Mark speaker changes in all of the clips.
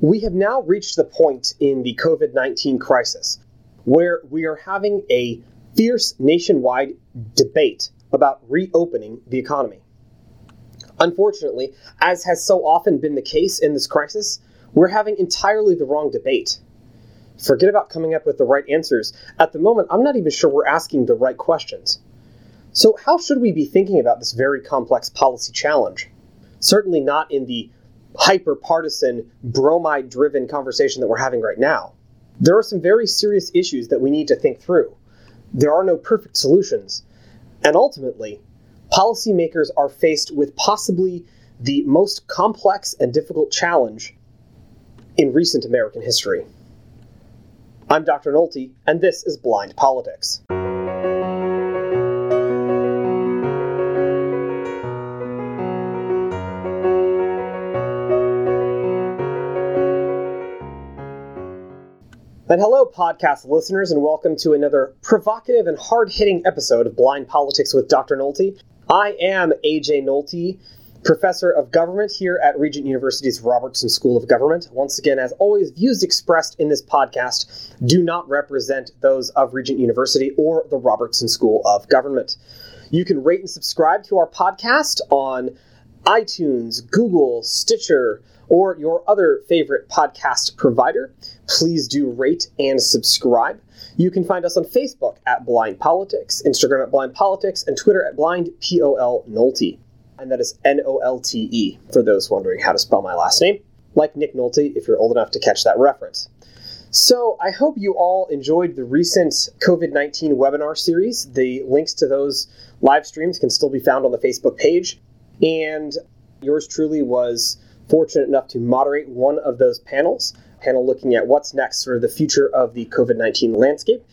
Speaker 1: We have now reached the point in the COVID 19 crisis where we are having a fierce nationwide debate about reopening the economy. Unfortunately, as has so often been the case in this crisis, we're having entirely the wrong debate. Forget about coming up with the right answers. At the moment, I'm not even sure we're asking the right questions. So, how should we be thinking about this very complex policy challenge? Certainly not in the hyper partisan, bromide driven conversation that we're having right now. There are some very serious issues that we need to think through. There are no perfect solutions. And ultimately, policymakers are faced with possibly the most complex and difficult challenge in recent American history. I'm Dr. Nolte, and this is Blind Politics. And hello, podcast listeners, and welcome to another provocative and hard hitting episode of Blind Politics with Dr. Nolte. I am AJ Nolte, professor of government here at Regent University's Robertson School of Government. Once again, as always, views expressed in this podcast do not represent those of Regent University or the Robertson School of Government. You can rate and subscribe to our podcast on iTunes, Google, Stitcher, or your other favorite podcast provider. Please do rate and subscribe. You can find us on Facebook at Blind Politics, Instagram at Blind Politics, and Twitter at Blind POL Nolte. And that is N O L T E for those wondering how to spell my last name, like Nick Nolte if you're old enough to catch that reference. So, I hope you all enjoyed the recent COVID 19 webinar series. The links to those live streams can still be found on the Facebook page. And yours truly was fortunate enough to moderate one of those panels, panel looking at what's next for the future of the COVID 19 landscape.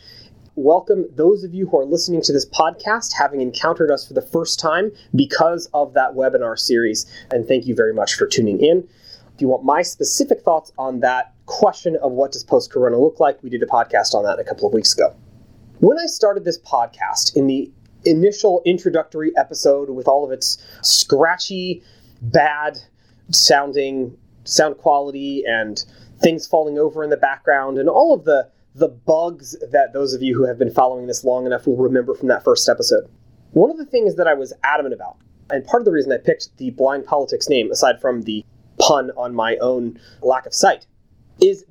Speaker 1: Welcome those of you who are listening to this podcast, having encountered us for the first time because of that webinar series, and thank you very much for tuning in. If you want my specific thoughts on that question of what does post corona look like, we did a podcast on that a couple of weeks ago. When I started this podcast in the initial introductory episode with all of its scratchy, bad sounding sound quality and things falling over in the background and all of the the bugs that those of you who have been following this long enough will remember from that first episode. One of the things that I was adamant about, and part of the reason I picked the blind politics name, aside from the pun on my own lack of sight, is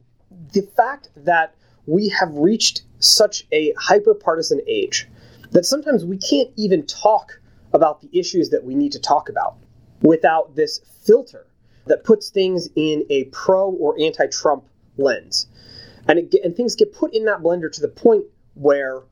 Speaker 1: the fact that we have reached such a hyper partisan age that sometimes we can't even talk about the issues that we need to talk about without this filter that puts things in a pro or anti Trump lens. And, it, and things get put in that blender to the point where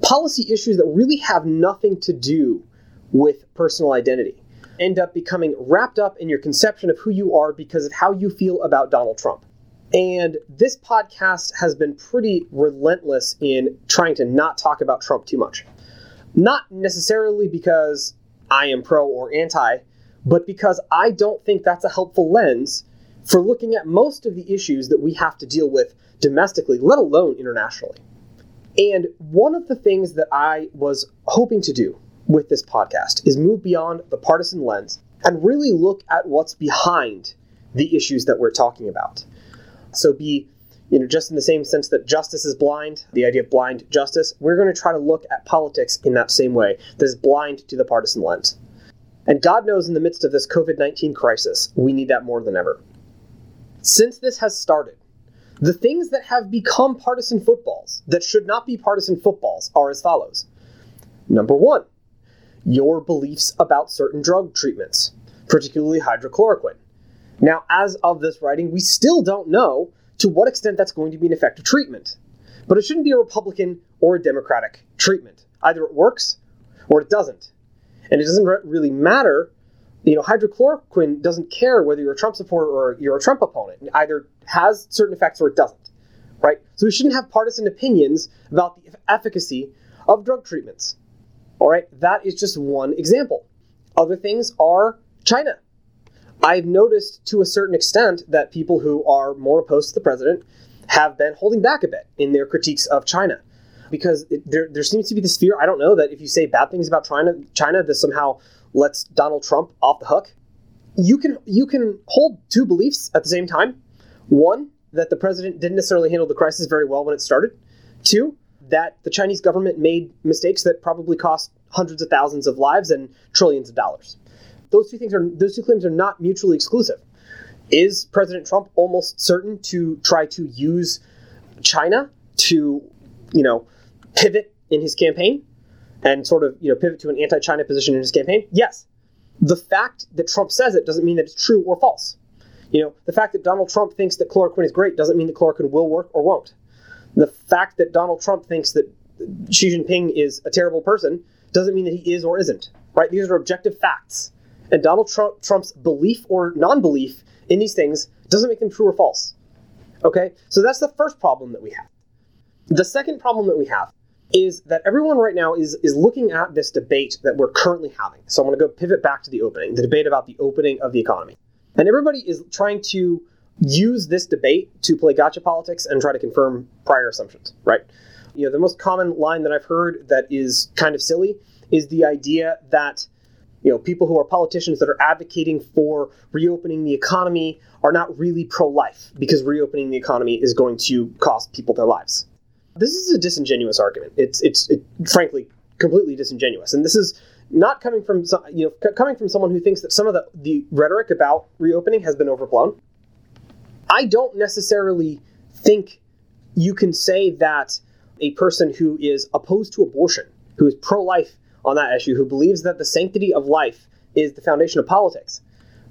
Speaker 1: policy issues that really have nothing to do with personal identity end up becoming wrapped up in your conception of who you are because of how you feel about Donald Trump. And this podcast has been pretty relentless in trying to not talk about Trump too much. Not necessarily because I am pro or anti, but because I don't think that's a helpful lens for looking at most of the issues that we have to deal with domestically, let alone internationally. And one of the things that I was hoping to do with this podcast is move beyond the partisan lens and really look at what's behind the issues that we're talking about. So be you know, just in the same sense that justice is blind, the idea of blind justice, we're going to try to look at politics in that same way, that is blind to the partisan lens. And God knows in the midst of this COVID 19 crisis, we need that more than ever. Since this has started, the things that have become partisan footballs that should not be partisan footballs are as follows. Number one, your beliefs about certain drug treatments, particularly hydrochloroquine. Now, as of this writing, we still don't know to what extent that's going to be an effective treatment. But it shouldn't be a Republican or a Democratic treatment. Either it works or it doesn't. And it doesn't really matter. You know, hydrochloroquine doesn't care whether you're a Trump supporter or you're a Trump opponent. It either has certain effects or it doesn't, right? So we shouldn't have partisan opinions about the efficacy of drug treatments. All right, that is just one example. Other things are China. I've noticed to a certain extent that people who are more opposed to the president have been holding back a bit in their critiques of China because it, there, there seems to be this fear. I don't know that if you say bad things about China, China, this somehow lets Donald Trump off the hook. You can you can hold two beliefs at the same time. One, that the president didn't necessarily handle the crisis very well when it started. Two, that the Chinese government made mistakes that probably cost hundreds of thousands of lives and trillions of dollars. Those two things are those two claims are not mutually exclusive. Is President Trump almost certain to try to use China to, you know, pivot in his campaign and sort of, you know, pivot to an anti-China position in his campaign? Yes. The fact that Trump says it doesn't mean that it's true or false. You know, the fact that Donald Trump thinks that chloroquine is great doesn't mean that chloroquine will work or won't. The fact that Donald Trump thinks that Xi Jinping is a terrible person doesn't mean that he is or isn't. Right? These are objective facts. And Donald Trump, Trump's belief or non-belief in these things doesn't make them true or false. Okay? So that's the first problem that we have. The second problem that we have is that everyone right now is is looking at this debate that we're currently having. So I'm going to go pivot back to the opening, the debate about the opening of the economy. And everybody is trying to use this debate to play gotcha politics and try to confirm prior assumptions, right? You know, the most common line that I've heard that is kind of silly is the idea that you know people who are politicians that are advocating for reopening the economy are not really pro-life because reopening the economy is going to cost people their lives. This is a disingenuous argument. It's it's it, frankly completely disingenuous, and this is not coming from you know coming from someone who thinks that some of the, the rhetoric about reopening has been overblown. I don't necessarily think you can say that a person who is opposed to abortion, who is pro-life on that issue, who believes that the sanctity of life is the foundation of politics,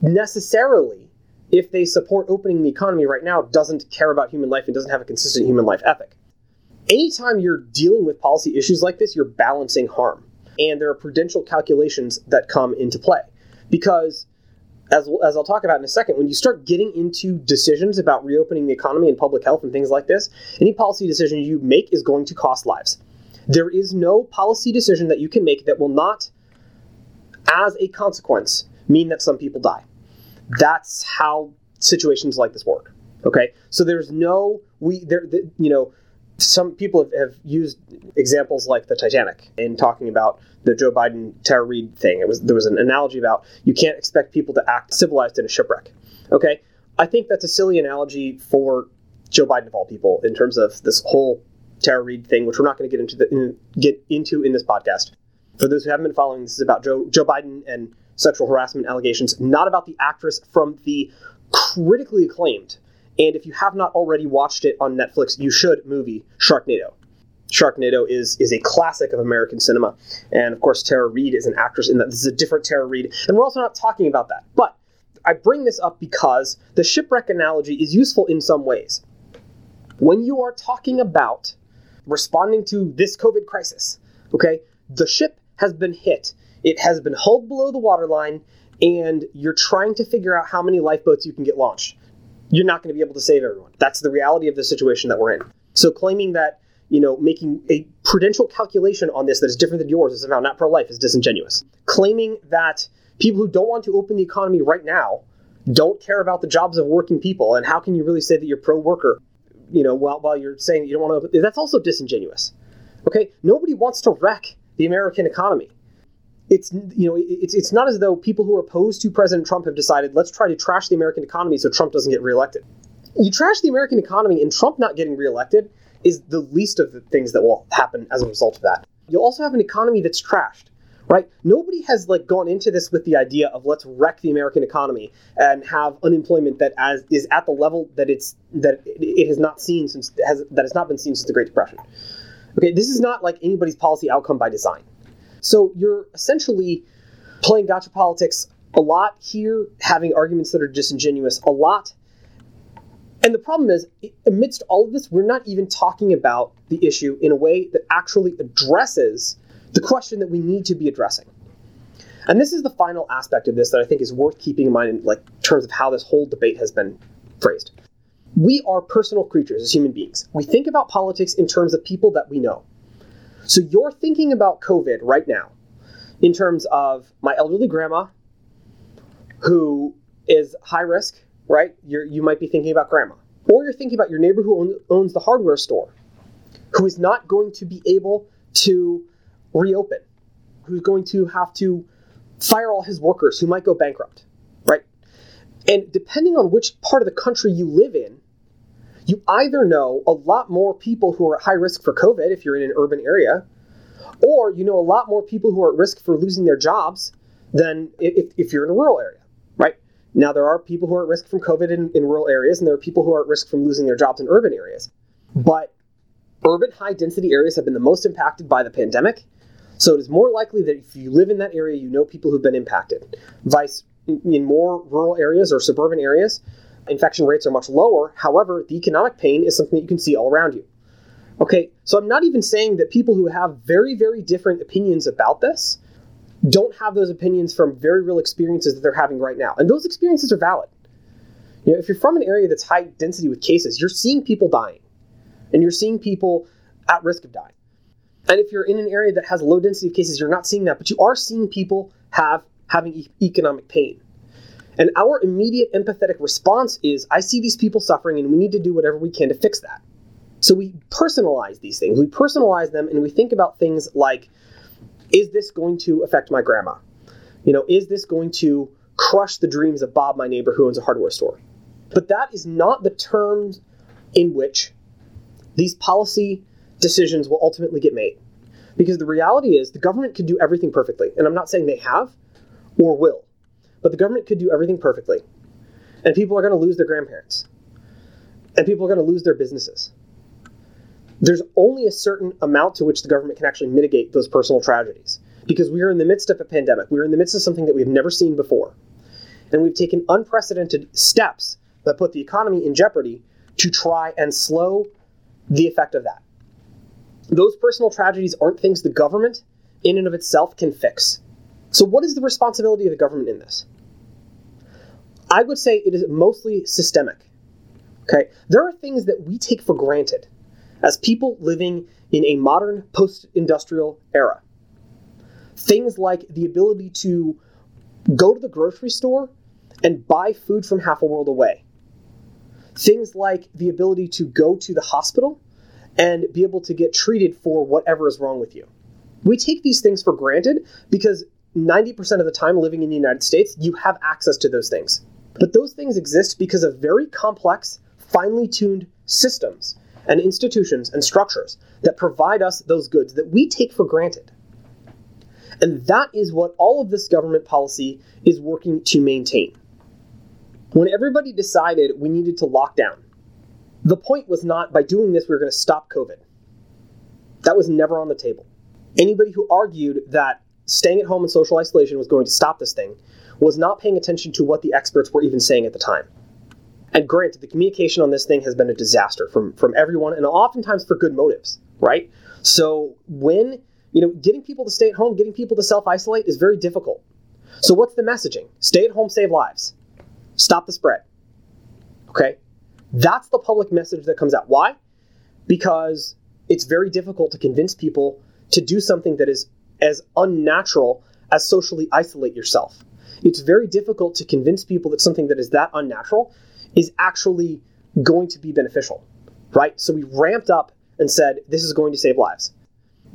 Speaker 1: necessarily, if they support opening the economy right now, doesn't care about human life and doesn't have a consistent human life ethic. Anytime you're dealing with policy issues like this, you're balancing harm and there are prudential calculations that come into play. Because, as, as I'll talk about in a second, when you start getting into decisions about reopening the economy and public health and things like this, any policy decision you make is going to cost lives. There is no policy decision that you can make that will not, as a consequence, mean that some people die. That's how situations like this work. Okay, so there's no we there the, you know some people have, have, used examples like the Titanic in talking about the Joe Biden Tara Reade thing. It was there was an analogy about you can't expect people to act civilized in a shipwreck. Okay, I think that's a silly analogy for Joe Biden of all people in terms of this whole Tara Reade thing, which we're not going to get into the, in, get into in this podcast. For those who haven't been following, this is about Joe Joe Biden and sexual harassment allegations, not about the actress from the critically acclaimed and if you have not already watched it on Netflix, you should movie Sharknado. Sharknado is is a classic of American cinema, and of course Tara Reid is an actress in that. This is a different Tara Reade, and we're also not talking about that. But I bring this up because the shipwreck analogy is useful in some ways. When you are talking about responding to this COVID crisis, okay, the ship has been hit. It has been hulled below the waterline, and you're trying to figure out how many lifeboats you can get launched you're not going to be able to save everyone. That's the reality of the situation that we're in. So claiming that, you know, making a prudential calculation on this that is different than yours is somehow not pro-life is disingenuous. Claiming that people who don't want to open the economy right now don't care about the jobs of working people, and how can you really say that you're pro-worker, you know, while, while you're saying you don't want to that's also disingenuous. Okay? Nobody wants to wreck the American economy it's you know it's it's not as though people who are opposed to President Trump have decided let's try to trash the American economy so Trump doesn't get reelected. You trash the American economy and Trump not getting reelected is the least of the things that will happen as a result of that. You'll also have an economy that's trashed, right? Nobody has like gone into this with the idea of let's wreck the American economy and have unemployment that as is at the level that it's that it has not seen since has that has not been seen since the Great Depression. Okay, this is not like anybody's policy outcome by design. So you're essentially playing gotcha politics a lot here, having arguments that are disingenuous a lot. And the problem is, amidst all of this, we're not even talking about the issue in a way that actually addresses the question that we need to be addressing. And this is the final aspect of this that I think is worth keeping in mind in like terms of how this whole debate has been phrased. We are personal creatures as human beings. We think about politics in terms of people that we know. So you're thinking about COVID right now in terms of my elderly grandma who is high risk, right? You're, you might be thinking about grandma. Or you're thinking about your neighbor who own, owns the hardware store who is not going to be able to reopen, who's going to have to fire all his workers, who might go bankrupt, right? And depending on which part of the country you live in, you either know a lot more people who are at high risk for COVID if you're in an urban area, or you know a lot more people who are at risk for losing their jobs than if, if you're in a rural area, right? Now, there are people who are at risk from COVID in, in rural areas, and there are people who are at risk from losing their jobs in urban areas. But urban high density areas have been the most impacted by the pandemic. So it is more likely that if you live in that area, you know people who've been impacted. Vice in more rural areas or suburban areas, infection rates are much lower. However, the economic pain is something that you can see all around you. Okay, so I'm not even saying that people who have very, very different opinions about this don't have those opinions from very real experiences that they're having right now. And those experiences are valid. You know, if you're from an area that's high density with cases, you're seeing people dying. And you're seeing people at risk of dying. And if you're in an area that has low density of cases, you're not seeing that, but you are seeing people have having economic pain. And our immediate empathetic response is I see these people suffering and we need to do whatever we can to fix that. So we personalize these things. We personalize them and we think about things like is this going to affect my grandma? You know, is this going to crush the dreams of Bob, my neighbor who owns a hardware store? But that is not the terms in which these policy decisions will ultimately get made. Because the reality is the government could do everything perfectly. And I'm not saying they have or will, but the government could do everything perfectly. And people are going to lose their grandparents. And people are going to lose their businesses there's only a certain amount to which the government can actually mitigate those personal tragedies. Because we are in the midst of a pandemic. We are in the midst of something that we've never seen before. And we've taken unprecedented steps that put the economy in jeopardy to try and slow the effect of that. Those personal tragedies aren't things the government, in and of itself, can fix. So, what is the responsibility of the government in this? I would say it is mostly systemic. Okay? There are things that we take for granted as people living in a modern post industrial era. Things like the ability to go to the grocery store and buy food from half a world away. Things like the ability to go to the hospital and be able to get treated for whatever is wrong with you. We take these things for granted because 90% of the time living in the United States, you have access to those things. But those things exist because of very complex, finely tuned systems and institutions and structures that provide us those goods that we take for granted. And that is what all of this government policy is working to maintain. When everybody decided we needed to lock down, the point was not by doing this we were going to stop COVID. That was never on the table. Anybody who argued that staying at home and social isolation was going to stop this thing was not paying attention to what the experts were even saying at the time. And granted, the communication on this thing has been a disaster from from everyone, and oftentimes for good motives, right? So when you know getting people to stay at home, getting people to self isolate is very difficult. So what's the messaging? Stay at home, save lives, stop the spread. Okay, that's the public message that comes out. Why? Because it's very difficult to convince people to do something that is as unnatural as socially isolate yourself. It's very difficult to convince people that something that is that unnatural is actually going to be beneficial, right? So we ramped up and said, this is going to save lives.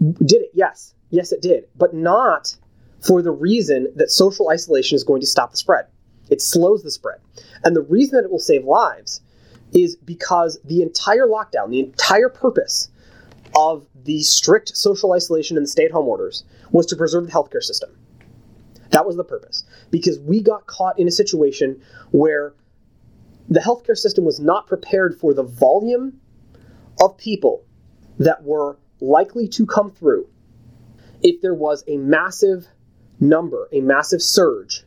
Speaker 1: Did it? Yes. Yes, it did. But not for the reason that social isolation is going to stop the spread. It slows the spread. And the reason that it will save lives is because the entire lockdown, the entire purpose of the strict social isolation and stay at home orders was to preserve the healthcare system. That was the purpose. Because we got caught in a situation where the healthcare system was not prepared for the volume of people that were likely to come through if there was a massive number, a massive surge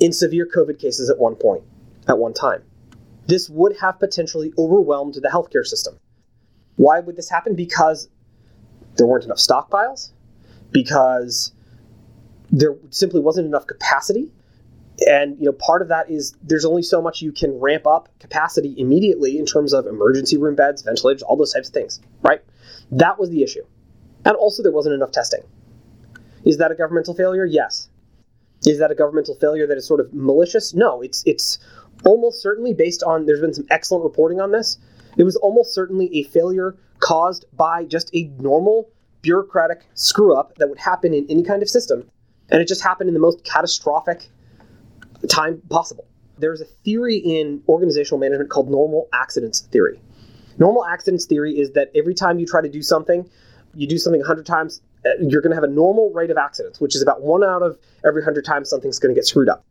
Speaker 1: in severe COVID cases at one point, at one time. This would have potentially overwhelmed the healthcare system. Why would this happen? Because there weren't enough stockpiles, because there simply wasn't enough capacity and you know part of that is there's only so much you can ramp up capacity immediately in terms of emergency room beds ventilators all those types of things right? That was the issue. And also there wasn't enough testing. Is that a governmental failure? Yes. Is that a governmental failure that is sort of malicious? No it's it's almost certainly based on there's been some excellent reporting on this it was almost certainly a failure caused by just a normal bureaucratic screw up that would happen in any kind of system and it just happened in the most catastrophic time possible. There's a theory in organizational management called normal accidents theory. Normal accidents theory is that every time you try to do something, you do something 100 times, uh, you're going to have a normal rate of accidents, which is about one out of every 100 times something's going to get screwed up.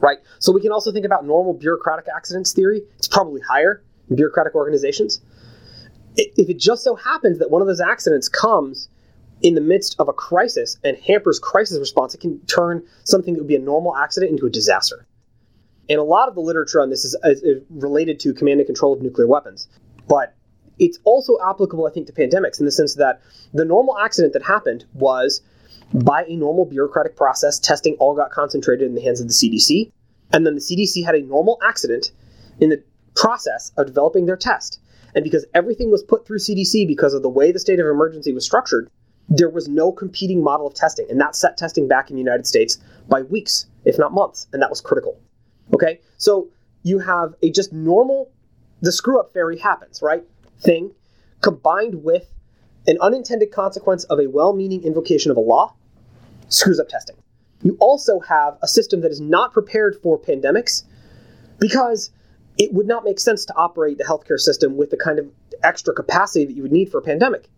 Speaker 1: Right? So we can also think about normal bureaucratic accidents theory. It's probably higher in bureaucratic organizations. If it just so happens that one of those accidents comes in the midst of a crisis and hampers crisis response, it can turn something that would be a normal accident into a disaster. And a lot of the literature on this is, is, related to command and control of nuclear weapons. But it's also applicable, I think, to pandemics in the sense that the normal accident that happened was by a normal bureaucratic process, testing all got concentrated in the hands of the CDC. And then the CDC had a normal accident in the process of developing their test. And because everything was put through CDC because of the way the state of emergency was structured, there was no competing model of testing. And that set testing back in the United States by weeks, if not months. And that was critical. Okay? So you have a just normal, the screw up fairy happens, right? Thing combined with an unintended consequence of a well meaning invocation of a law screws up testing. You also have a system that is not prepared for pandemics because it would not make sense to operate the healthcare system with the kind of extra capacity that you would need for a pandemic.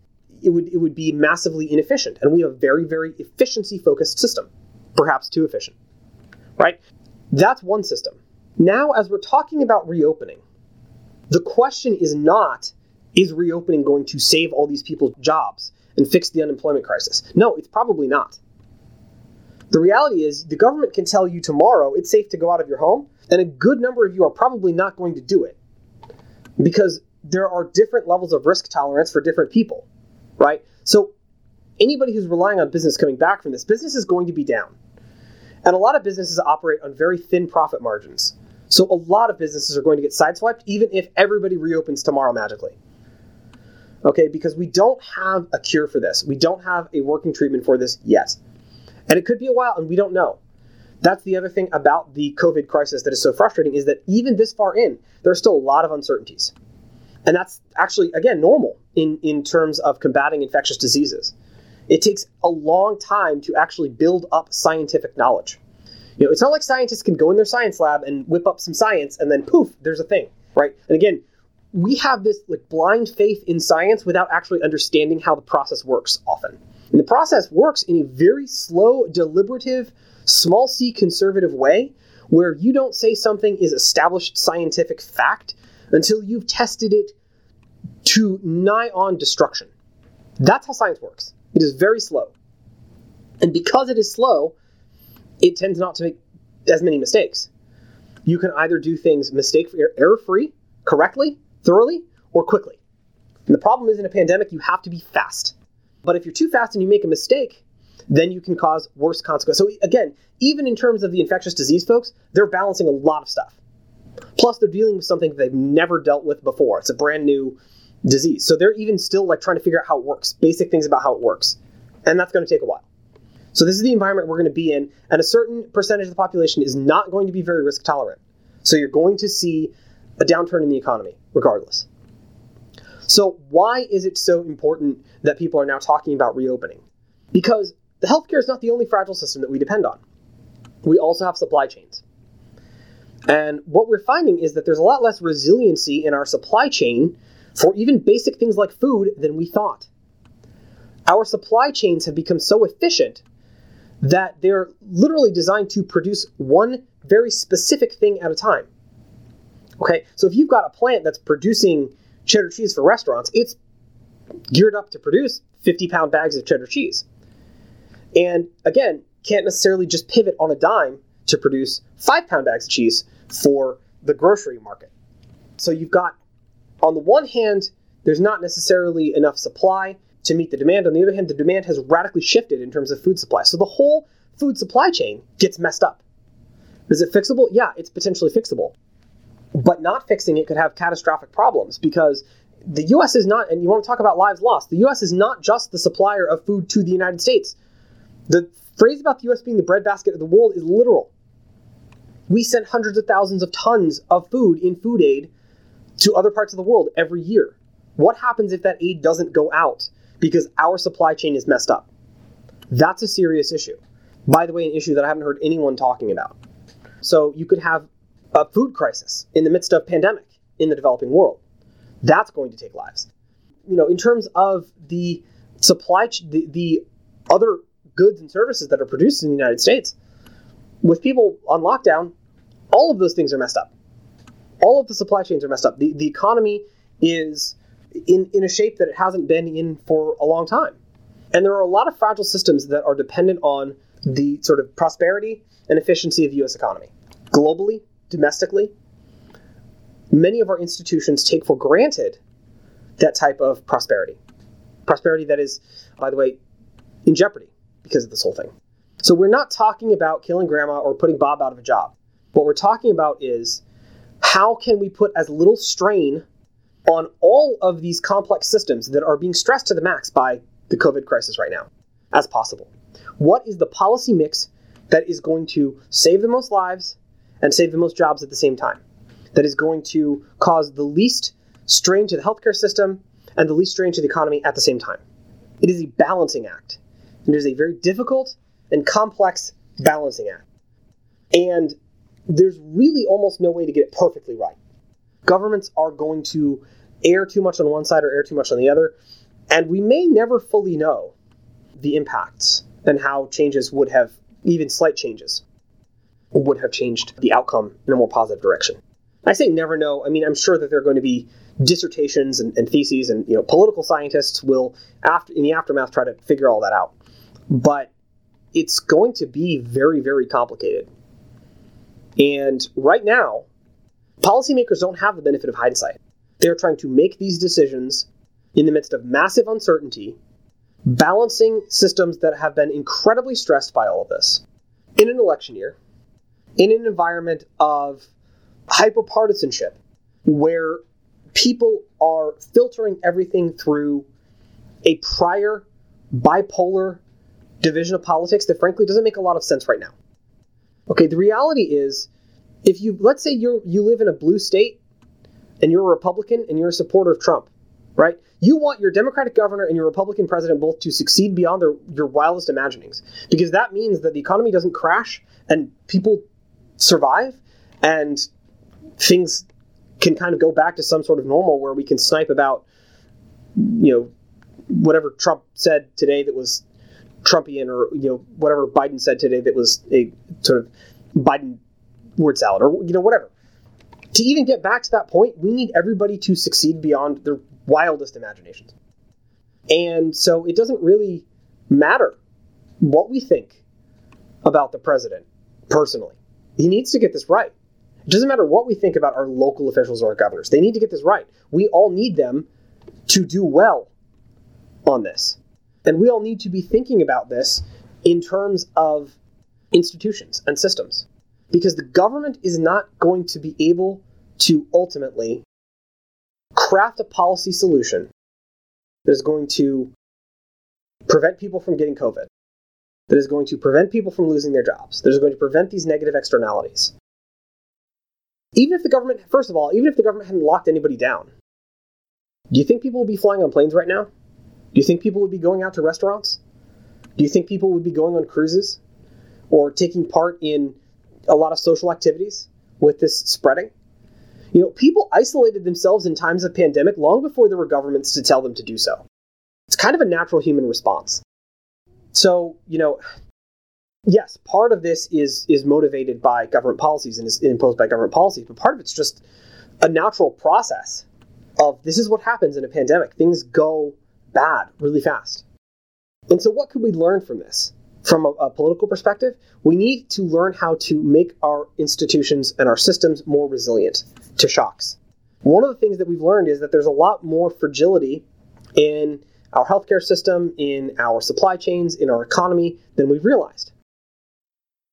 Speaker 1: It would it would be massively inefficient, and we have a very very efficiency focused system, perhaps too efficient. Right? That's one system. Now, as we're talking about reopening, the question is not is reopening going to save all these people's jobs and fix the unemployment crisis? No, it's probably not. The reality is, the government can tell you tomorrow it's safe to go out of your home, and a good number of you are probably not going to do it because there are different levels of risk tolerance for different people, right? So, anybody who's relying on business coming back from this, business is going to be down. And a lot of businesses operate on very thin profit margins. So a lot of businesses are going to get sideswiped, even if everybody reopens tomorrow magically. Okay, because we don't have a cure for this. We don't have a working treatment for this yet. And it could be a while, and we don't know. That's the other thing about the COVID crisis that is so frustrating is that even this far in, there are still a lot of uncertainties. And that's actually, again, normal in, in terms of combating infectious diseases. It takes a long time to actually build up scientific knowledge. You know, it's not like scientists can go in their science lab and whip up some science and then poof, there's a thing, right? And again, we have this like blind faith in science without actually understanding how the process works often. And the process works in a very slow, deliberative, small c conservative way where you don't say something is established scientific fact until you've tested it to nigh on destruction. That's how science works. It is very slow. And because it is slow, it tends not to make as many mistakes. You can either do things mistake error free, correctly, thoroughly, or quickly. And the problem is in a pandemic, you have to be fast. But if you're too fast and you make a mistake, then you can cause worse consequences. So again, even in terms of the infectious disease folks, they're balancing a lot of stuff. Plus, they're dealing with something they've never dealt with before. It's a brand new disease. So they're even still like trying to figure out how it works, basic things about how it works. And that's going to take a while. So this is the environment we're going to be in, and a certain percentage of the population is not going to be very risk tolerant. So you're going to see a downturn in the economy, regardless. So why is it so important that people are now talking about reopening? Because the healthcare is not the only fragile system that we depend on. We also have supply chains. And what we're finding is that there's a lot less resiliency in our supply chain for even basic things like food than we thought. Our supply chains have become so efficient that they're literally designed to produce one very specific thing at a time. Okay, so if you've got a plant that's producing cheddar cheese for restaurants, it's geared up to produce 50 pound bags of cheddar cheese. And again, can't necessarily just pivot on a dime to produce five pound bags of cheese for the grocery market. So you've got on the one hand, there's not necessarily enough supply to meet the demand. On the other hand, the demand has radically shifted in terms of food supply. So the whole food supply chain gets messed up. Is it fixable? Yeah, it's potentially fixable. But not fixing it could have catastrophic problems because the US is not, and you want to talk about lives lost, the US is not just the supplier of food to the United States. The phrase about the US being the breadbasket of the world is literal. We send hundreds of thousands of tons of food in food aid to other parts of the world every year. What happens if that aid doesn't go out because our supply chain is messed up? That's a serious issue. By the way, an issue that I haven't heard anyone talking about. So you could have a food crisis in the midst of pandemic in the developing world. That's going to take lives. You know, in terms of the supply, ch- the, the other goods and services that are produced in the United States, with people on lockdown, all of those things are messed up. All of the supply chains are messed up. The, the economy is in, in a shape that it hasn't been in for a long time. And there are a lot of fragile systems that are dependent on the sort of prosperity and efficiency of the US economy. Globally, domestically, many of our institutions take for granted that type of prosperity. Prosperity that is, by the way, in jeopardy because of this whole thing. So we're not talking about killing grandma or putting Bob out of a job. What we're talking about is how can we put as little strain on all of these complex systems that are being stressed to the max by the COVID crisis right now as possible. What is the policy mix that is going to save the most lives and save the most jobs at the same time? That is going to cause the least strain to the healthcare system and the least strain to the economy at the same time. It is a balancing act. It is a very difficult and complex balancing act. And there's really almost no way to get it perfectly right. Governments are going to err too much on one side or err too much on the other, and we may never fully know the impacts and how changes would have, even slight changes, would have changed the outcome in a more positive direction. I say never know. I mean, I'm sure that there are going to be dissertations and, and theses, and you know, political scientists will, after in the aftermath, try to figure all that out. But it's going to be very, very complicated. And right now, policymakers don't have the benefit of hindsight. They're trying to make these decisions in the midst of massive uncertainty, balancing systems that have been incredibly stressed by all of this. In an election year, in an environment of hyperpartisanship, where people are filtering everything through a prior bipolar division of politics that frankly doesn't make a lot of sense right now. Okay, the reality is if you let's say you you live in a blue state and you're a Republican and you're a supporter of Trump, right? You want your Democratic governor and your Republican president both to succeed beyond their, your wildest imaginings because that means that the economy doesn't crash and people survive and things can kind of go back to some sort of normal where we can snipe about you know whatever Trump said today that was Trumpian or you know whatever Biden said today that was a sort of Biden word salad or you know whatever. To even get back to that point, we need everybody to succeed beyond their wildest imaginations. And so it doesn't really matter what we think about the president personally. He needs to get this right. It doesn't matter what we think about our local officials or our governors. They need to get this right. We all need them to do well on this. And we all need to be thinking about this in terms of institutions and systems. Because the government is not going to be able to ultimately craft a policy solution that is going to prevent people from getting COVID, that is going to prevent people from losing their jobs, that is going to prevent these negative externalities. Even if the government, first of all, even if the government hadn't locked anybody down, do you think people would be flying on planes right now? Do you think people would be going out to restaurants? Do you think people would be going on cruises or taking part in a lot of social activities with this spreading? You know, people isolated themselves in times of pandemic long before there were governments to tell them to do so. It's kind of a natural human response. So, you know, yes, part of this is is motivated by government policies and is imposed by government policies, but part of it's just a natural process of this is what happens in a pandemic. Things go bad really fast. And so, what could we learn from this? From a, a, political perspective, we need to learn how to make our institutions and our systems more resilient to shocks. One of the things that we've learned is that there's a lot more fragility in our healthcare system, in our supply chains, in our economy than we've realized.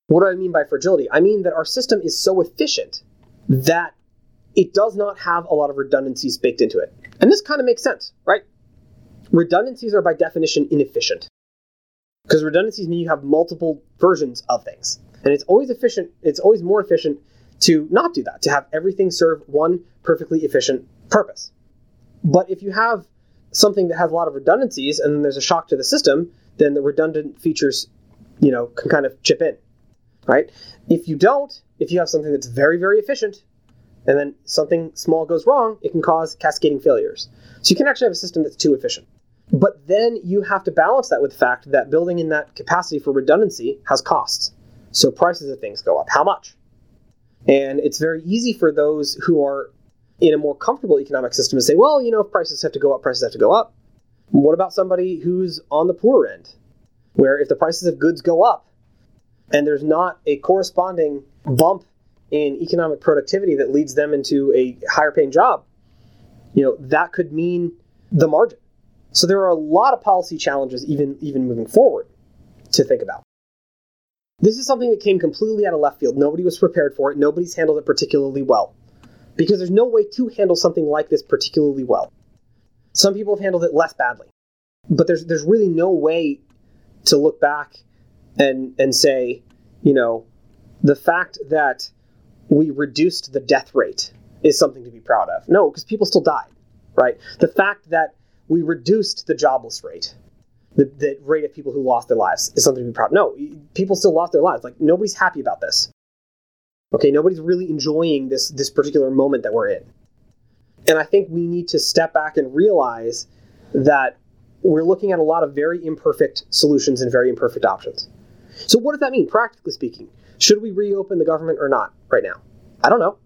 Speaker 1: What do I mean by fragility? I mean that our system is so efficient that it does not have a lot of redundancies baked into it. And this kind of makes sense, right? redundancies are by definition inefficient. Because redundancies mean you have multiple versions of things. And it's always efficient, it's always more efficient to not do that, to have everything serve one perfectly efficient purpose. But if you have something that has a lot of redundancies and there's a shock to the system, then the redundant features, you know, can kind of chip in. Right? If you don't, if you have something that's very, very efficient, And then something small goes wrong, it can cause cascading failures. So you can actually have a system that's too efficient. But then you have to balance that with the fact that building in that capacity for redundancy has costs. So prices of things go up. How much? And it's very easy for those who are in a more comfortable economic system and say, well, you know, if prices have to go up, prices have to go up. What about somebody who's on the poorer end, where if the prices of goods go up and there's not a corresponding bump in economic productivity that leads them into a higher paying job, you know, that could mean the margin. So there are a lot of policy challenges even even moving forward to think about. This is something that came completely out of left field. Nobody was prepared for it. Nobody's handled it particularly well. Because there's no way to handle something like this particularly well. Some people have handled it less badly. But there's there's really no way to look back and and say, you know, the fact that we reduced the death rate is something to be proud of. No, because people still died, right? The fact that we reduced the jobless rate, the, the rate of people who lost their lives, is something to be proud of. No, people still lost their lives. Like, nobody's happy about this. Okay, nobody's really enjoying this, this particular moment that we're in. And I think we need to step back and realize that we're looking at a lot of very imperfect solutions and very imperfect options. So, what does that mean, practically speaking? Should we reopen the government or not right now? I don't know.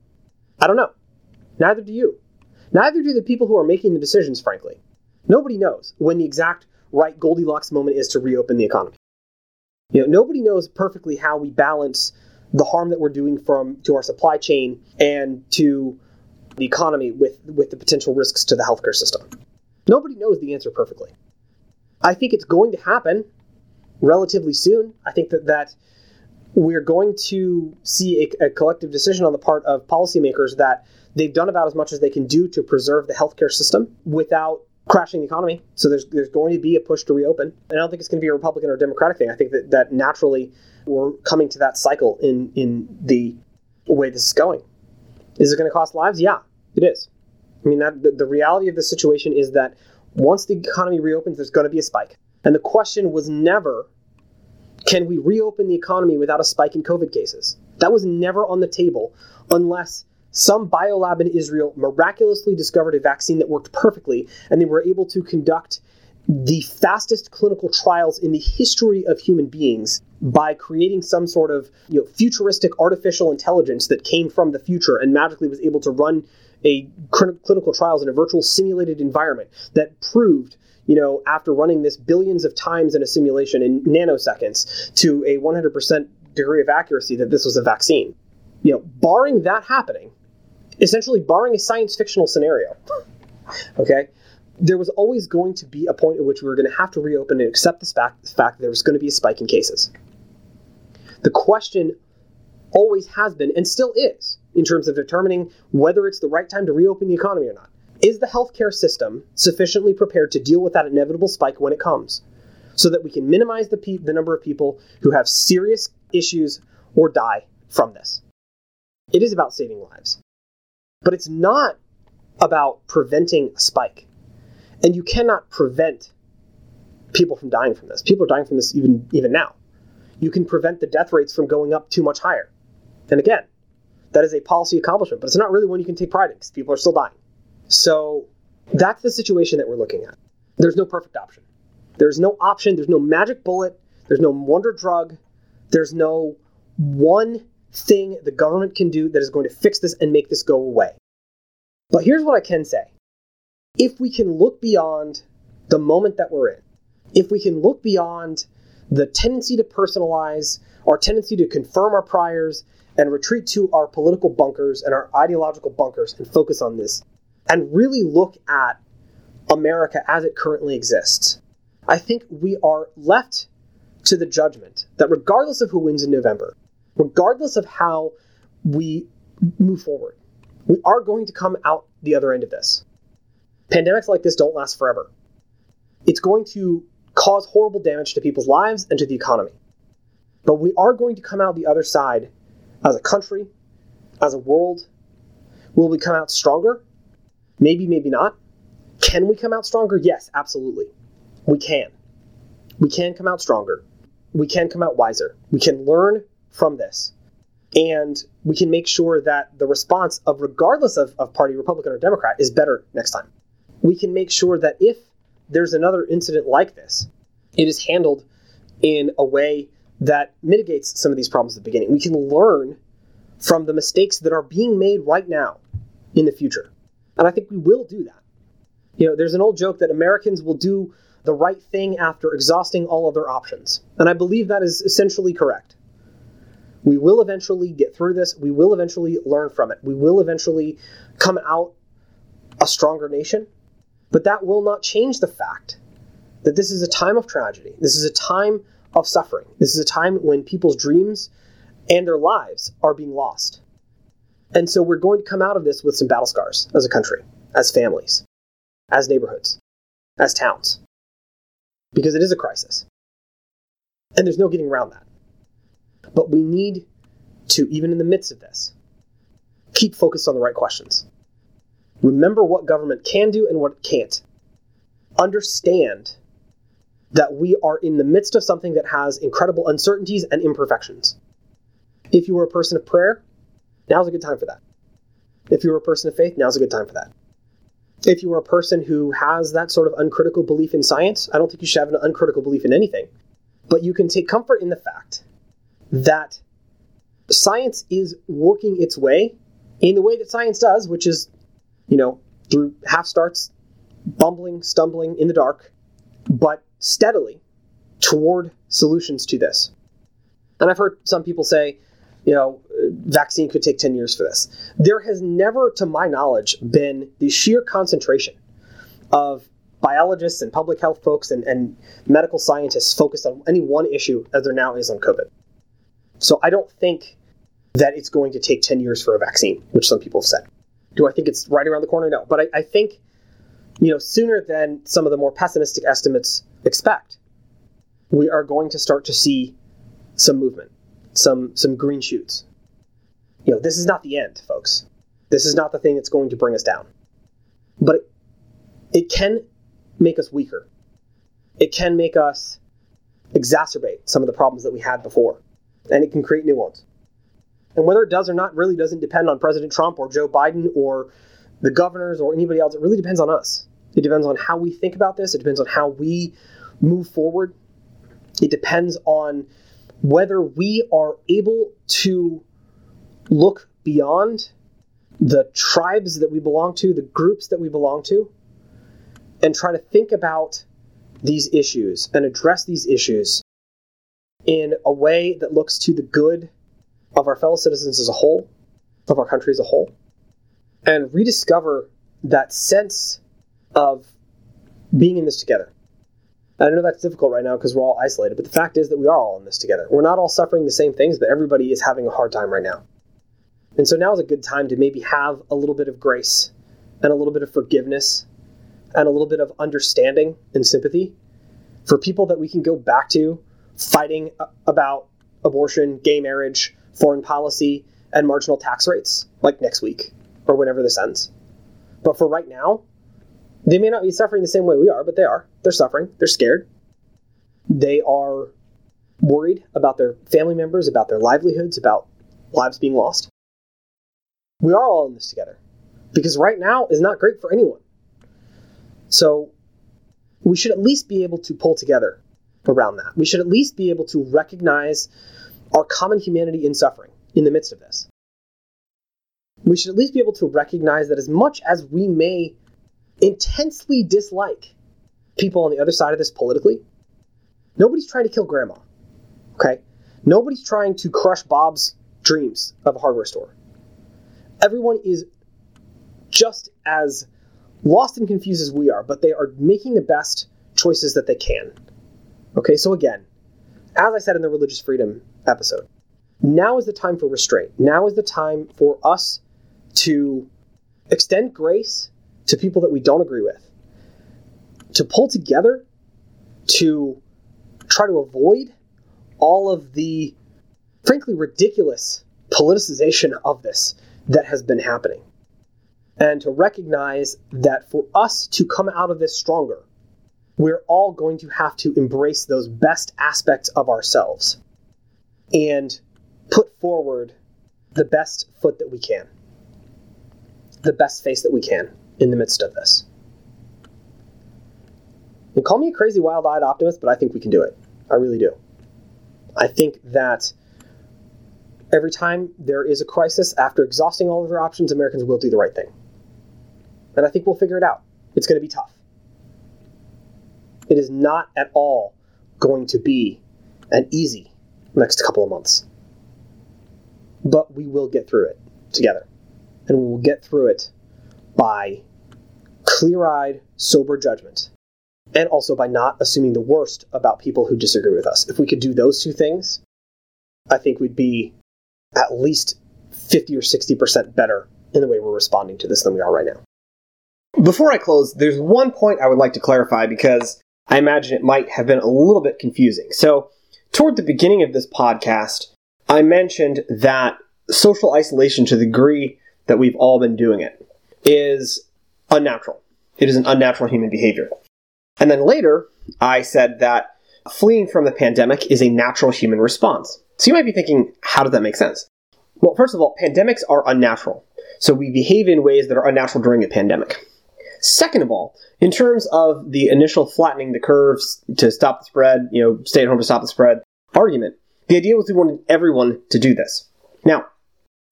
Speaker 1: I don't know. Neither do you. Neither do the people who are making the decisions, frankly. Nobody knows when the exact right Goldilocks moment is to reopen the economy. You know, nobody knows perfectly how we balance the harm that we're doing from to our supply chain and to the economy with with the potential risks to the healthcare system. Nobody knows the answer perfectly. I think it's going to happen relatively soon. I think that that we're going to see a, a, collective decision on the part of policymakers that they've done about as much as they can do to preserve the healthcare system without crashing the economy. So there's there's going to be a push to reopen. And I don't think it's going to be a Republican or Democratic thing. I think that, that naturally we're coming to that cycle in in the way this is going. Is it going to cost lives? Yeah, it is. I mean that the, the reality of the situation is that once the economy reopens, there's going to be a spike. And the question was never can we reopen the economy without a spike in COVID cases? That was never on the table unless some biolab in Israel miraculously discovered a vaccine that worked perfectly, and they were able to conduct the fastest clinical trials in the history of human beings by creating some sort of you know, futuristic artificial intelligence that came from the future and magically was able to run a clinical trials in a virtual simulated environment that proved you know, after running this billions of times in a simulation in nanoseconds to a 100% degree of accuracy that this was a vaccine. You know, barring that happening, essentially barring a science fictional scenario, okay, there was always going to be a point at which we were going to have to reopen and accept the fact, the fact that there was going to be a spike in cases. The question always has been, and still is, in terms of determining whether it's the right time to reopen the economy or not. Is the healthcare system sufficiently prepared to deal with that inevitable spike when it comes so that we can minimize the, pe- the number of people who have serious issues or die from this? It is about saving lives. But it's not about preventing a spike. And you cannot prevent people from dying from this. People are dying from this even, even now. You can prevent the death rates from going up too much higher. And again, that is a policy accomplishment, but it's not really one you can take pride in because people are still dying. So that's the situation that we're looking at. There's no perfect option. There's no option, there's no magic bullet, there's no wonder drug, there's no one thing the government can do that is going to fix this and make this go away. But here's what I can say if we can look beyond the moment that we're in, if we can look beyond the tendency to personalize, our tendency to confirm our priors, and retreat to our political bunkers and our ideological bunkers and focus on this, and really look at America as it currently exists, I think we are left to the judgment that regardless of who wins in November, regardless of how we move forward, we are going to come out the other end of this. Pandemics like this don't last forever. It's going to cause horrible damage to people's lives and to the economy. But we are going to come out the other side as a country, as a world. Will we come out stronger? Maybe, maybe not. Can we come out stronger? Yes, absolutely. We can. We can come out stronger. We can come out wiser. We can learn from this. And we can make sure that the response of regardless of, of party, Republican or Democrat, is better next time. We can make sure that if there's another incident like this, it is handled in a way that mitigates some of these problems at the beginning. We can learn from the mistakes that are being made right now in the future. And I think we will do that. You know, there's an old joke that Americans will do the right thing after exhausting all other options. And I believe that is essentially correct. We will eventually get through this. We will eventually learn from it. We will eventually come out a stronger nation. But that will not change the fact that this is a time of tragedy. This is a time of suffering. This is a time when people's dreams and their lives are being lost. And so we're going to come out of this with some battle scars as a country, as families, as neighborhoods, as towns, because it is a crisis. And there's no getting around that. But we need to, even in the midst of this, keep focused on the right questions. Remember what government can do and what it can't. Understand that we are in the midst of something that has incredible uncertainties and imperfections. If you were a person of prayer, now's a good time for that. If you were a person of faith, now's a good time for that. If you are a person who has that sort of uncritical belief in science, I don't think you should have an uncritical belief in anything. But you can take comfort in the fact that science is working its way in the way that science does, which is, you know, through half starts, bumbling, stumbling in the dark, but steadily toward solutions to this. And I've heard some people say, you know, vaccine could take 10 years for this. There has never, to my knowledge, been the sheer concentration of biologists and public health folks and, and medical scientists focused on any one issue as there now is on COVID. So I don't think that it's going to take 10 years for a vaccine, which some people have said. Do I think it's right around the corner? No. But I, I think, you know, sooner than some of the more pessimistic estimates expect, we are going to start to see some movement, some some green shoots. You know, this is not the end, folks. This is not the thing that's going to bring us down. But it, it can make us weaker. It can make us exacerbate some of the problems that we had before and it can create new ones. And whether it does or not really doesn't depend on President Trump or Joe Biden or the governors or anybody else. It really depends on us. It depends on how we think about this. It depends on how we move forward. It depends on whether we are able to look beyond the tribes that we belong to, the groups that we belong to, and try to think about these issues and address these issues in a way that looks to the good of our fellow citizens as a whole, of our country as a whole, and rediscover that sense of being in this together. I know that's difficult right now because we're all isolated, but the fact is that we are all in this together. We're not all suffering the same things, but everybody is having a hard time right now. And so now is a good time to maybe have a little bit of grace and a little bit of forgiveness and a little bit of understanding and sympathy for people that we can go back to fighting about abortion, gay marriage, foreign policy, and marginal tax rates, like next week or whenever this ends. But for right now, they may not be suffering the same way we are, but they are. They're suffering. They're scared. They are worried about their family members, about their livelihoods, about lives being lost. We are all in this together because right now is not great for anyone. So we should at least be able to pull together around that. We should at least be able to recognize our common humanity in suffering in the midst of this. We should at least be able to recognize that as much as we may intensely dislike people on the other side of this politically, nobody's trying to kill grandma. Okay? Nobody's trying to crush Bob's dreams of a hardware store. Everyone is just as lost and confused as we are, but they are making the best choices that they can. Okay, so again, as I said in the religious freedom episode, now is the time for restraint. Now is the time for us to extend grace to people that we don't agree with, to pull together, to try to avoid all of the, frankly, ridiculous politicization of this that has been happening. And to recognize that for us to come out of this stronger, we're all going to have to embrace those best aspects of ourselves and put forward the best foot that we can, the best face that we can in the midst of this. And call me a crazy, wild eyed optimist, but I think we can do it. I really do. I think that every time there is a crisis, after exhausting all of our options, Americans will do the right thing. And I think we'll figure it out. It's going to be tough. It is not at all going to be an easy next couple of months. But we will get through it together. And we will get through it by clear eyed, sober judgment and also by not assuming the worst about people who disagree with us. If we could do those two things, I think we'd be at least 50 or 60% better in the way we're responding to this than we are right now. Before I close, there's one point I would like to clarify because I imagine it might have been a little bit confusing. So, toward the beginning of this podcast, I mentioned that social isolation to the degree that we've all been doing it is unnatural. It is an unnatural human behavior. And then later, I said that fleeing from the pandemic is a natural human response. So you might be thinking, how does that make sense? Well, first of all, pandemics are unnatural. So we behave in ways that are unnatural during a pandemic. Second of all, in terms of the initial flattening the curves to stop the spread, you know, stay at home to stop the spread argument, the idea was we wanted everyone to do this. Now,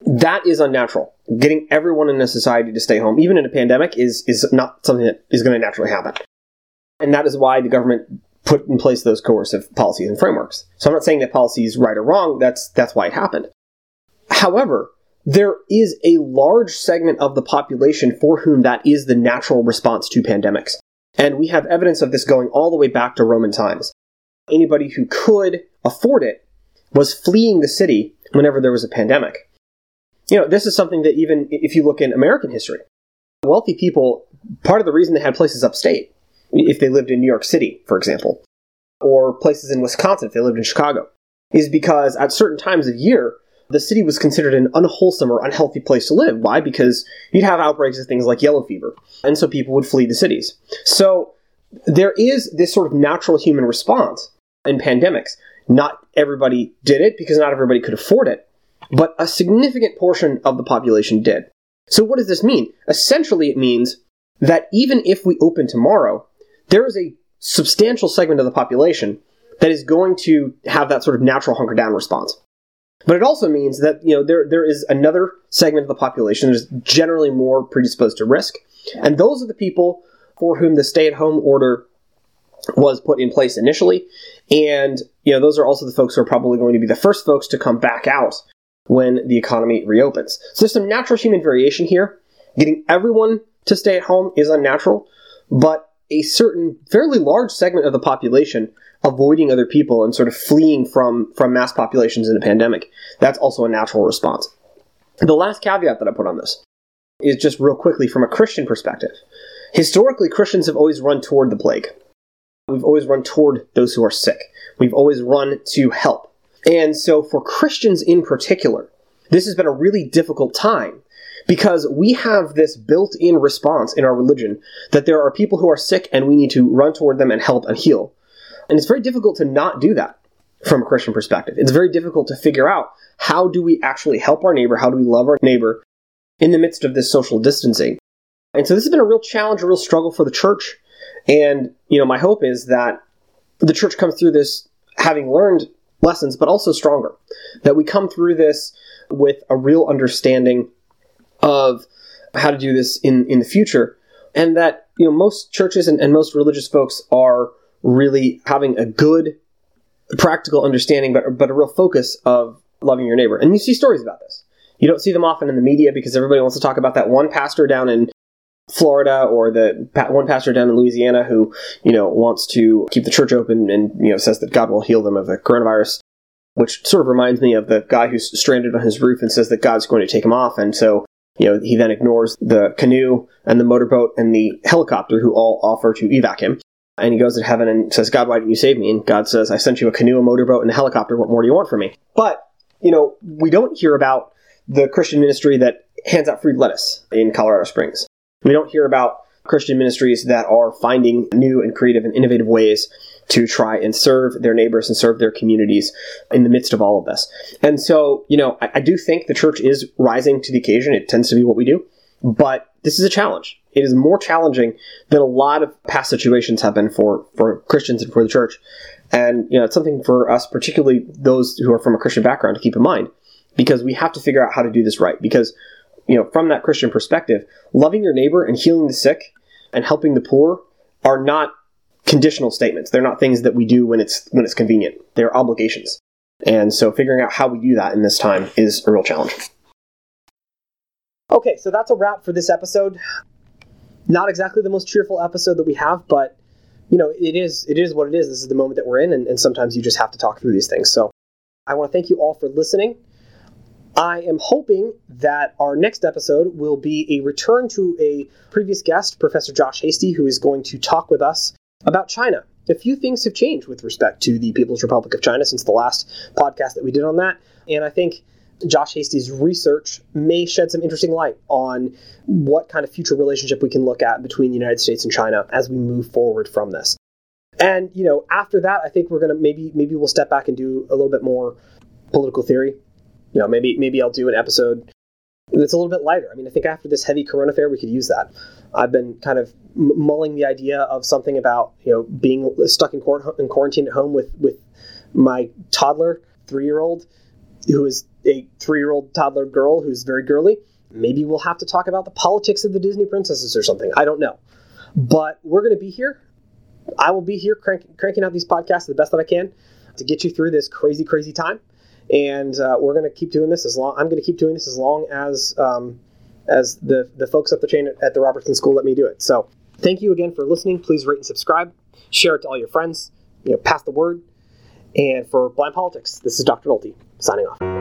Speaker 1: that is unnatural. Getting everyone in a society to stay home, even in a pandemic, is, is not something that is going to naturally happen. And that is why the government put in place those coercive policies and frameworks. So I'm not saying that policy is right or wrong, that's that's why it happened. However, there is a large segment of the population for whom that is the natural response to pandemics. And we have evidence of this going all the way back to Roman times. Anybody who could afford it was fleeing the city whenever there was a pandemic. You know, this is something that even if you look in American history, wealthy people, part of the reason they had places upstate if they lived in New York City, for example, or places in Wisconsin if they lived in Chicago, is because at certain times of year, the city was considered an unwholesome or unhealthy place to live. Why? Because you'd have outbreaks of things like yellow fever, and so people would flee the cities. So there is this sort of natural human response in pandemics. Not everybody did it because not everybody could afford it, but a significant portion of the population did. So what does this mean? Essentially, it means that even if we open tomorrow, there is a substantial segment of the population that is going to have that sort of natural hunker down response. But it also means that you know there there is another segment of the population that is generally more predisposed to risk, and those are the people for whom the stay-at-home order was put in place initially, and you know those are also the folks who are probably going to be the first folks to come back out when the economy reopens. So there's some natural human variation here. Getting everyone to stay at home is unnatural, but a certain fairly large segment of the population avoiding other people and sort of fleeing from from mass populations in a pandemic. That's also a natural response. The last caveat that I put on this is just real quickly from a Christian perspective. Historically, Christians have always run toward the plague. We've always run toward those who are sick. We've always run to help. And so, for Christians in particular, this has been a really difficult time because we have this built in response in our religion that there are people who are sick and we need to run toward them and help and heal. And it's very difficult to not do that from a Christian perspective. It's very difficult to figure out how do we actually help our neighbor, how do we love our neighbor in the midst of this social distancing. And so this has been a real challenge, a real struggle for the church. And, you know, my hope is that the church comes through this having learned lessons, but also stronger. That we come through this with a real understanding of how to do this in, in the future. And that, you know, most churches and, and most religious folks are really having a good practical understanding, but, but a real focus of loving your neighbor. And you see stories about this. You don't see them often in the media because everybody wants to talk about that one pastor down in Florida or the one pastor down in Louisiana who, you know, wants to keep the church open and, you know, says that God will heal them of the coronavirus, which sort of reminds me of the guy who's stranded on his roof and says that God's going to take him off. And so you know, he then ignores the canoe and the motorboat and the helicopter who all offer to evac him. And he goes to heaven and says, God, why didn't you save me? And God says, I sent you a canoe, a motorboat, and a helicopter. What more do you want from me? But, you know, we don't hear about the Christian ministry that hands out free lettuce in Colorado Springs. We don't hear about Christian ministries that are finding new and creative and innovative ways to try and serve their neighbors and serve their communities in the midst of all of this. And so, you know, I, I do think the church is rising to the occasion. It tends to be what we do. But this is a challenge. It is more challenging than a lot of past situations have been for, for Christians and for the church. And, you know, it's something for us, particularly those who are from a Christian background, to keep in mind because we have to figure out how to do this right. Because, you know, from that Christian perspective, loving your neighbor and healing the sick and helping the poor are not conditional statements. They're not things that we do when it's when it's convenient. They're obligations. And so figuring out how we do that in this time is a real challenge. Okay, so that's a wrap for this episode. Not exactly the most cheerful episode that we have, but you know, it is it is what it is. This is the moment that we're in, and, and sometimes you just have to talk through these things. So I want to thank you all for listening. I am hoping that our next episode will be a return to a previous guest, Professor Josh Hasty, who is going to talk with us about China. A few things have changed with respect to the People's Republic of China since the last podcast that we did on that. And I think Josh Hasty's research may shed some interesting light on what kind of future relationship we can look at between the United States and China as we move forward from this. And you know, after that, I think we're gonna maybe maybe we'll step back and do a little bit more political theory. You know, maybe maybe I'll do an episode that's a little bit lighter. I mean, I think after this heavy Corona fare, we could use that. I've been kind of mulling the idea of something about you know being stuck in, in quarantine at home with with my toddler, three year old, who is a three year old toddler girl who's very girly. Maybe we'll have to talk about the politics of the Disney princesses or something. I don't know. But we're going to be here. I will be here crank, cranking out these podcasts the best that I can to get you through this crazy, crazy time. And uh, we're going to keep doing this as long. I'm going to keep doing this as long as um, as the the folks up the chain at the Robertson School let me do it. So thank you again for listening. Please rate and subscribe. Share it to all your friends. You know, pass the word. And for Blind Politics, this is Dr. Nolte 三零二